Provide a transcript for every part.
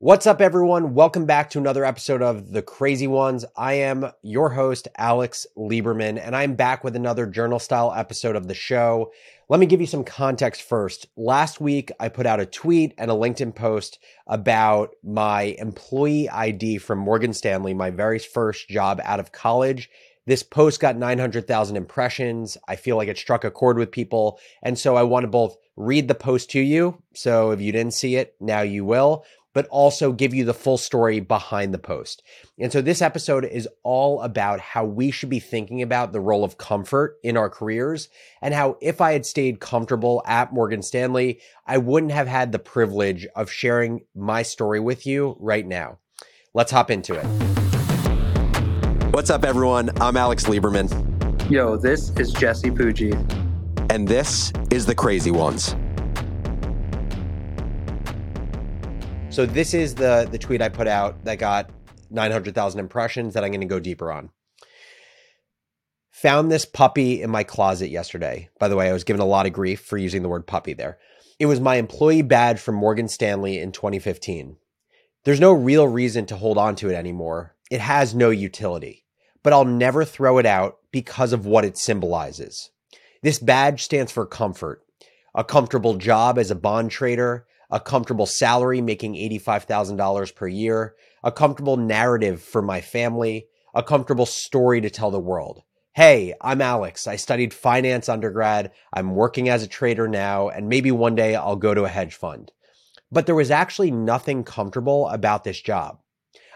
What's up, everyone? Welcome back to another episode of The Crazy Ones. I am your host, Alex Lieberman, and I'm back with another journal style episode of the show. Let me give you some context first. Last week, I put out a tweet and a LinkedIn post about my employee ID from Morgan Stanley, my very first job out of college. This post got 900,000 impressions. I feel like it struck a chord with people. And so I want to both read the post to you. So if you didn't see it, now you will but also give you the full story behind the post. And so this episode is all about how we should be thinking about the role of comfort in our careers and how if I had stayed comfortable at Morgan Stanley, I wouldn't have had the privilege of sharing my story with you right now. Let's hop into it. What's up, everyone? I'm Alex Lieberman. Yo, this is Jesse Pujji. And this is The Crazy Ones. So this is the the tweet I put out that got 900,000 impressions that I'm going to go deeper on. Found this puppy in my closet yesterday. By the way, I was given a lot of grief for using the word puppy there. It was my employee badge from Morgan Stanley in 2015. There's no real reason to hold on to it anymore. It has no utility, but I'll never throw it out because of what it symbolizes. This badge stands for comfort, a comfortable job as a bond trader, a comfortable salary, making $85,000 per year, a comfortable narrative for my family, a comfortable story to tell the world. Hey, I'm Alex. I studied finance undergrad. I'm working as a trader now, and maybe one day I'll go to a hedge fund. But there was actually nothing comfortable about this job.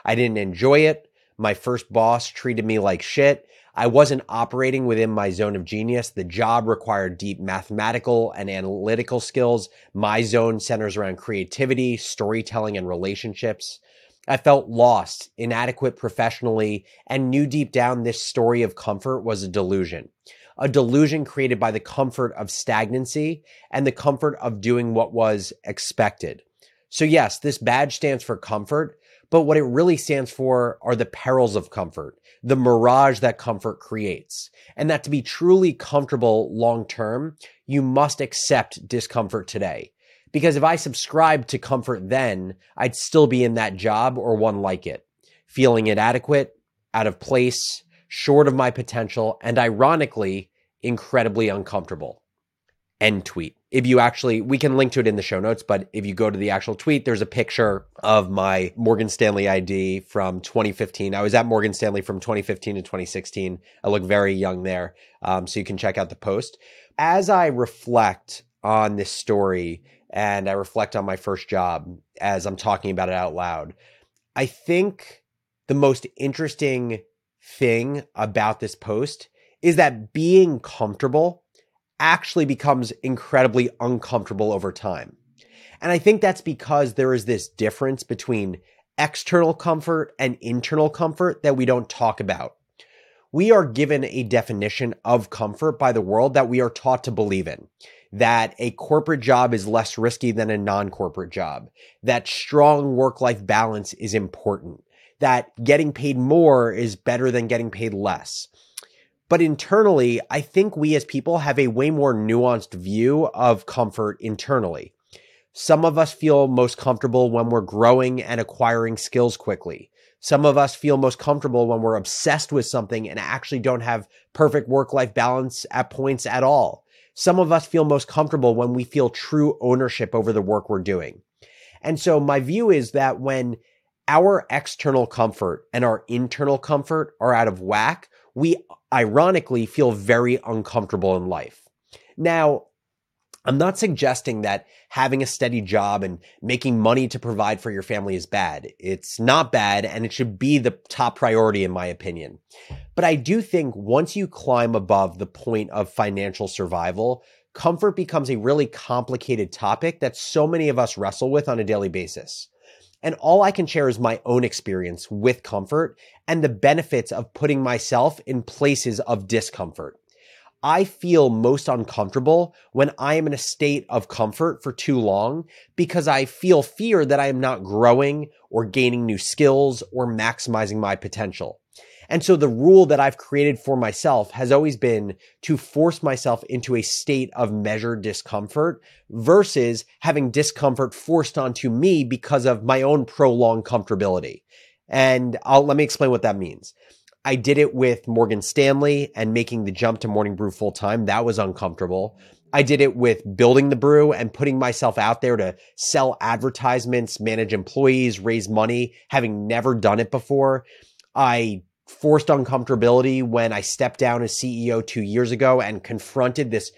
I didn't enjoy it. My first boss treated me like shit. I wasn't operating within my zone of genius. The job required deep mathematical and analytical skills. My zone centers around creativity, storytelling, and relationships. I felt lost, inadequate professionally, and knew deep down this story of comfort was a delusion. A delusion created by the comfort of stagnancy and the comfort of doing what was expected. So, yes, this badge stands for comfort, but what it really stands for are the perils of comfort, the mirage that comfort creates. And that to be truly comfortable long term, you must accept discomfort today. Because if I subscribed to comfort then, I'd still be in that job or one like it, feeling inadequate, out of place, short of my potential, and ironically, incredibly uncomfortable end tweet. If you actually, we can link to it in the show notes, but if you go to the actual tweet, there's a picture of my Morgan Stanley ID from 2015. I was at Morgan Stanley from 2015 to 2016. I look very young there. Um, so you can check out the post. As I reflect on this story and I reflect on my first job as I'm talking about it out loud, I think the most interesting thing about this post is that being comfortable actually becomes incredibly uncomfortable over time. And I think that's because there is this difference between external comfort and internal comfort that we don't talk about. We are given a definition of comfort by the world that we are taught to believe in. That a corporate job is less risky than a non corporate job. That strong work life balance is important. That getting paid more is better than getting paid less. But internally, I think we as people have a way more nuanced view of comfort internally. Some of us feel most comfortable when we're growing and acquiring skills quickly. Some of us feel most comfortable when we're obsessed with something and actually don't have perfect work life balance at points at all. Some of us feel most comfortable when we feel true ownership over the work we're doing. And so my view is that when our external comfort and our internal comfort are out of whack, we ironically feel very uncomfortable in life. Now, I'm not suggesting that having a steady job and making money to provide for your family is bad. It's not bad and it should be the top priority in my opinion. But I do think once you climb above the point of financial survival, comfort becomes a really complicated topic that so many of us wrestle with on a daily basis. And all I can share is my own experience with comfort and the benefits of putting myself in places of discomfort. I feel most uncomfortable when I am in a state of comfort for too long because I feel fear that I am not growing or gaining new skills or maximizing my potential. And so the rule that I've created for myself has always been to force myself into a state of measured discomfort versus having discomfort forced onto me because of my own prolonged comfortability. And I'll let me explain what that means. I did it with Morgan Stanley and making the jump to Morning Brew full time. That was uncomfortable. I did it with building the brew and putting myself out there to sell advertisements, manage employees, raise money, having never done it before. I forced uncomfortability when I stepped down as CEO two years ago and confronted this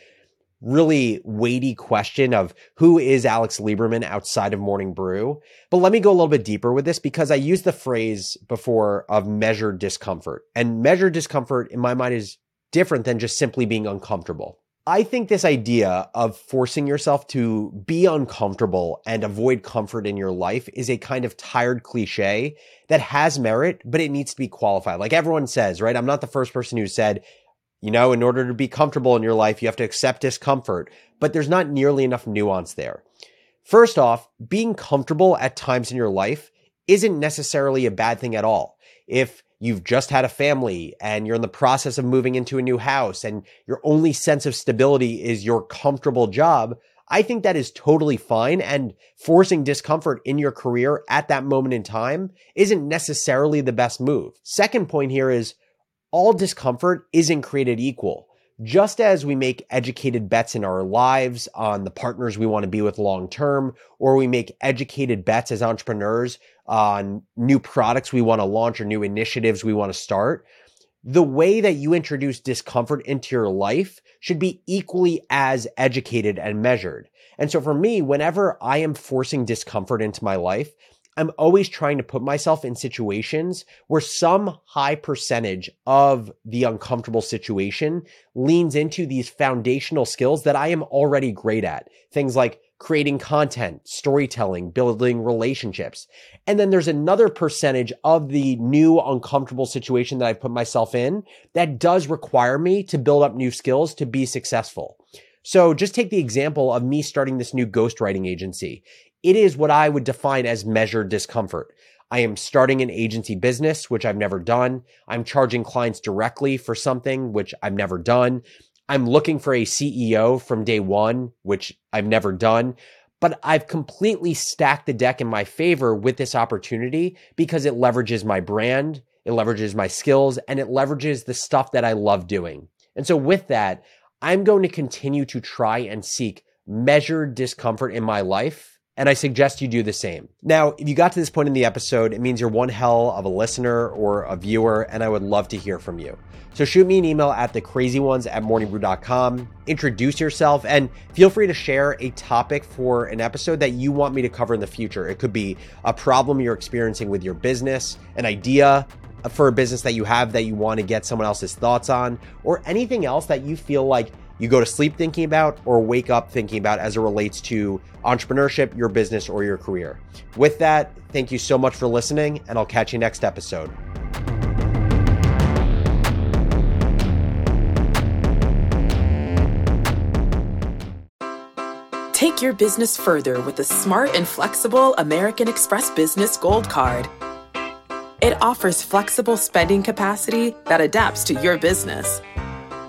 really weighty question of who is Alex Lieberman outside of Morning Brew. But let me go a little bit deeper with this because I used the phrase before of measured discomfort. And measured discomfort in my mind is different than just simply being uncomfortable. I think this idea of forcing yourself to be uncomfortable and avoid comfort in your life is a kind of tired cliche that has merit, but it needs to be qualified. Like everyone says, right? I'm not the first person who said, you know, in order to be comfortable in your life, you have to accept discomfort, but there's not nearly enough nuance there. First off, being comfortable at times in your life isn't necessarily a bad thing at all. If you've just had a family and you're in the process of moving into a new house and your only sense of stability is your comfortable job, I think that is totally fine. And forcing discomfort in your career at that moment in time isn't necessarily the best move. Second point here is all discomfort isn't created equal. Just as we make educated bets in our lives on the partners we want to be with long term, or we make educated bets as entrepreneurs on new products we want to launch or new initiatives we want to start, the way that you introduce discomfort into your life should be equally as educated and measured. And so for me, whenever I am forcing discomfort into my life, I'm always trying to put myself in situations where some high percentage of the uncomfortable situation leans into these foundational skills that I am already great at. Things like creating content, storytelling, building relationships. And then there's another percentage of the new uncomfortable situation that I've put myself in that does require me to build up new skills to be successful. So just take the example of me starting this new ghostwriting agency. It is what I would define as measured discomfort. I am starting an agency business, which I've never done. I'm charging clients directly for something, which I've never done. I'm looking for a CEO from day one, which I've never done. But I've completely stacked the deck in my favor with this opportunity because it leverages my brand, it leverages my skills, and it leverages the stuff that I love doing. And so, with that, I'm going to continue to try and seek measured discomfort in my life and I suggest you do the same. Now, if you got to this point in the episode, it means you're one hell of a listener or a viewer, and I would love to hear from you. So shoot me an email at thecrazyones at morningbrew.com, introduce yourself, and feel free to share a topic for an episode that you want me to cover in the future. It could be a problem you're experiencing with your business, an idea for a business that you have that you want to get someone else's thoughts on, or anything else that you feel like you go to sleep thinking about or wake up thinking about as it relates to entrepreneurship, your business, or your career. With that, thank you so much for listening, and I'll catch you next episode. Take your business further with the smart and flexible American Express Business Gold Card. It offers flexible spending capacity that adapts to your business.